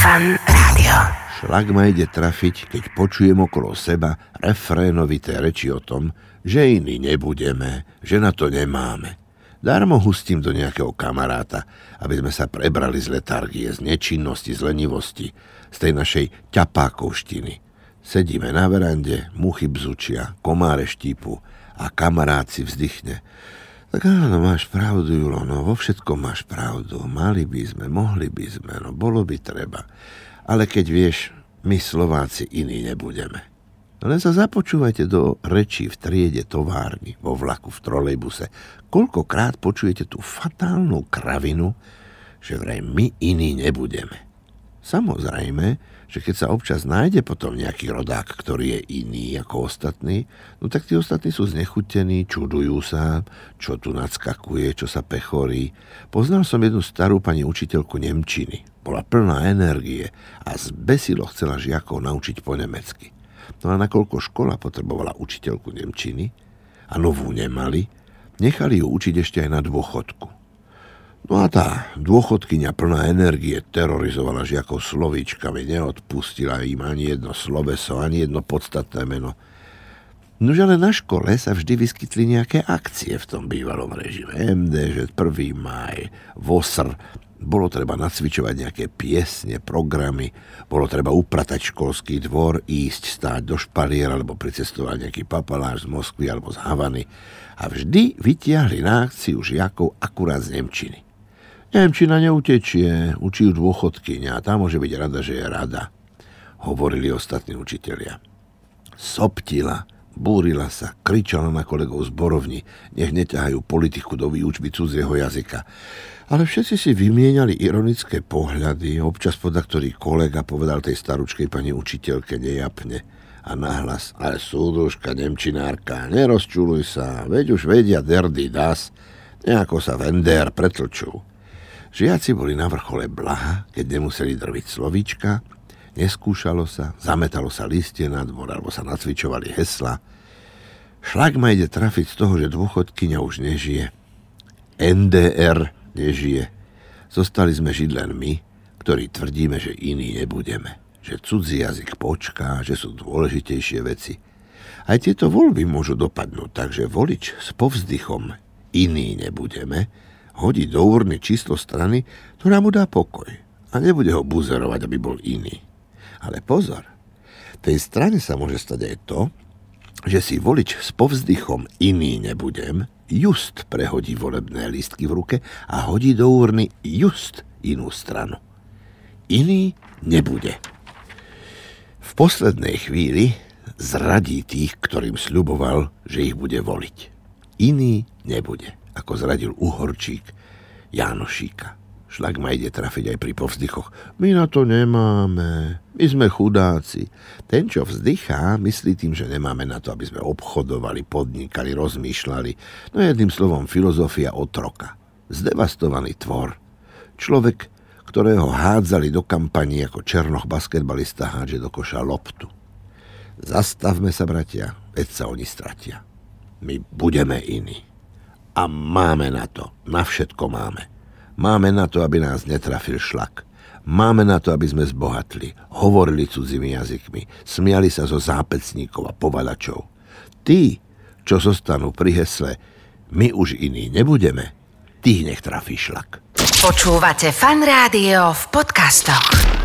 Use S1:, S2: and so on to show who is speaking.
S1: Fan Rádio.
S2: Šlak ma ide trafiť, keď počujem okolo seba refrénovité reči o tom, že iní nebudeme, že na to nemáme. Darmo hustím do nejakého kamaráta, aby sme sa prebrali z letargie, z nečinnosti, z lenivosti, z tej našej ťapákovštiny. Sedíme na verande, muchy bzučia, komáre štípu a kamarát si vzdychne. Tak áno, máš pravdu, Julo, no vo všetkom máš pravdu. Mali by sme, mohli by sme, no bolo by treba. Ale keď vieš, my Slováci iní nebudeme. No len sa započúvajte do rečí v triede továrni, vo vlaku, v trolejbuse. Koľkokrát počujete tú fatálnu kravinu, že vraj my iní nebudeme. Samozrejme, že keď sa občas nájde potom nejaký rodák, ktorý je iný ako ostatní, no tak tí ostatní sú znechutení, čudujú sa, čo tu nadskakuje, čo sa pechorí. Poznal som jednu starú pani učiteľku Nemčiny. Bola plná energie a zbesilo chcela žiakov naučiť po nemecky. No a nakoľko škola potrebovala učiteľku Nemčiny a novú nemali, nechali ju učiť ešte aj na dôchodku. No a tá dôchodkynia plná energie terorizovala žiakov slovíčkami, neodpustila im ani jedno sloveso, ani jedno podstatné meno. Nože ale na škole sa vždy vyskytli nejaké akcie v tom bývalom režime. MD, že 1. maj, VOSR, bolo treba nacvičovať nejaké piesne, programy, bolo treba upratať školský dvor, ísť stáť do špalier alebo pricestovať nejaký papaláš z Moskvy alebo z Havany a vždy vytiahli na akciu žiakov akurát z Nemčiny. Nemčina neutečie, učí ju dôchodkyňa a tá môže byť rada, že je rada, hovorili ostatní učitelia. Soptila, búrila sa, kričala na kolegov z borovni, nech neťahajú politiku do výučby cudzieho jazyka. Ale všetci si vymieniali ironické pohľady, občas podľa ktorý kolega povedal tej staručkej pani učiteľke nejapne. A nahlas, ale súdružka, nemčinárka, nerozčuluj sa, veď už vedia derdy das, nejako sa vender pretlčú. Žiaci boli na vrchole blaha, keď nemuseli drviť slovíčka, neskúšalo sa, zametalo sa listie na dvor alebo sa nacvičovali hesla. Šlak ma ide trafiť z toho, že dôchodkyňa už nežije. NDR nežije. Zostali sme žiť len my, ktorí tvrdíme, že iní nebudeme. Že cudzí jazyk počká, že sú dôležitejšie veci. Aj tieto voľby môžu dopadnúť, takže volič s povzdychom iní nebudeme, hodí do urny číslo strany, ktorá mu dá pokoj a nebude ho buzerovať, aby bol iný. Ale pozor, tej strane sa môže stať aj to, že si volič s povzdychom iný nebudem, just prehodí volebné lístky v ruke a hodí do úrny just inú stranu. Iný nebude. V poslednej chvíli zradí tých, ktorým sľuboval, že ich bude voliť. Iný nebude ako zradil uhorčík Jánošíka. Šlak ma ide trafiť aj pri povzdychoch. My na to nemáme. My sme chudáci. Ten, čo vzdychá, myslí tým, že nemáme na to, aby sme obchodovali, podnikali, rozmýšľali. No jedným slovom filozofia otroka. Zdevastovaný tvor. Človek, ktorého hádzali do kampani ako černoch basketbalista hádže do koša loptu. Zastavme sa, bratia, veď sa oni stratia. My budeme iní. A máme na to. Na všetko máme. Máme na to, aby nás netrafil šlak. Máme na to, aby sme zbohatli, hovorili cudzými jazykmi, smiali sa zo zápecníkov a povalačov. Tí, čo zostanú pri hesle my už iní nebudeme, tých nech trafí šlak.
S1: Počúvate fan rádio v podcastoch.